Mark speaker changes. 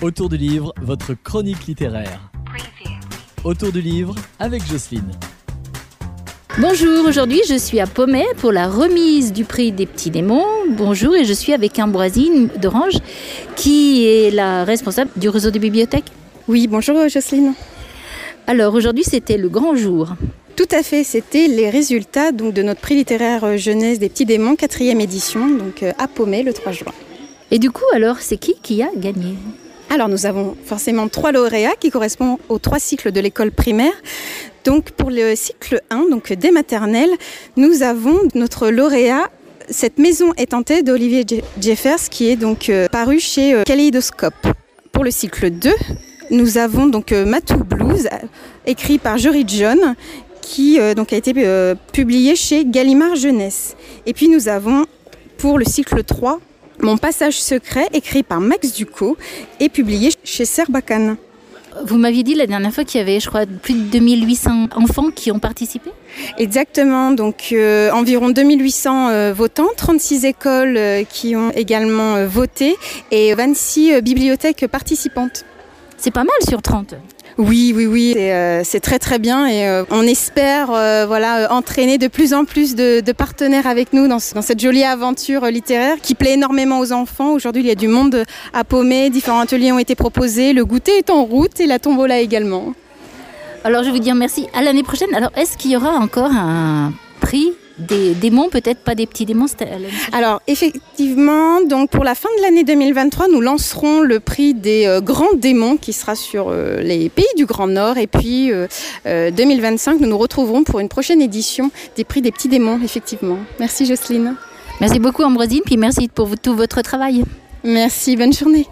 Speaker 1: Autour du livre, votre chronique littéraire. Autour du livre avec Jocelyne.
Speaker 2: Bonjour, aujourd'hui je suis à Pommet pour la remise du prix des petits démons. Bonjour et je suis avec Ambroisine d'Orange qui est la responsable du réseau des bibliothèques.
Speaker 3: Oui, bonjour Jocelyne.
Speaker 2: Alors aujourd'hui c'était le grand jour.
Speaker 3: Tout à fait, c'était les résultats donc, de notre prix littéraire jeunesse des petits démons, quatrième édition, donc à Pommet le 3 juin.
Speaker 2: Et du coup alors c'est qui qui a gagné?
Speaker 3: Alors nous avons forcément trois lauréats qui correspondent aux trois cycles de l'école primaire. Donc pour le cycle 1, donc des maternelles, nous avons notre lauréat cette maison est tentée d'Olivier Jeffers qui est donc euh, paru chez euh, Kaleidoscope. Pour le cycle 2, nous avons donc euh, Matou Blues écrit par Jory John qui donc a été publié chez Gallimard Jeunesse. Et puis nous avons pour le cycle 3 mon passage secret, écrit par Max Ducot et publié chez Serbacane.
Speaker 2: Vous m'aviez dit la dernière fois qu'il y avait, je crois, plus de 2800 enfants qui ont participé?
Speaker 3: Exactement, donc euh, environ 2800 euh, votants, 36 écoles euh, qui ont également voté et 26 bibliothèques participantes.
Speaker 2: C'est pas mal sur 30
Speaker 3: oui, oui, oui, c'est très très bien et on espère voilà entraîner de plus en plus de, partenaires avec nous dans, cette jolie aventure littéraire qui plaît énormément aux enfants. Aujourd'hui, il y a du monde à paumer, différents ateliers ont été proposés, le goûter est en route et la tombola également.
Speaker 2: Alors je vais vous dire merci. À l'année prochaine. Alors est-ce qu'il y aura encore un prix des démons, peut-être pas des petits démons
Speaker 3: Alors effectivement, donc pour la fin de l'année 2023, nous lancerons le prix des euh, grands démons qui sera sur euh, les pays du Grand Nord. Et puis 2025, euh, nous nous retrouverons pour une prochaine édition des prix des petits démons, effectivement. Merci Jocelyne.
Speaker 2: Merci beaucoup Ambroisine, puis merci pour tout votre travail.
Speaker 3: Merci, bonne journée.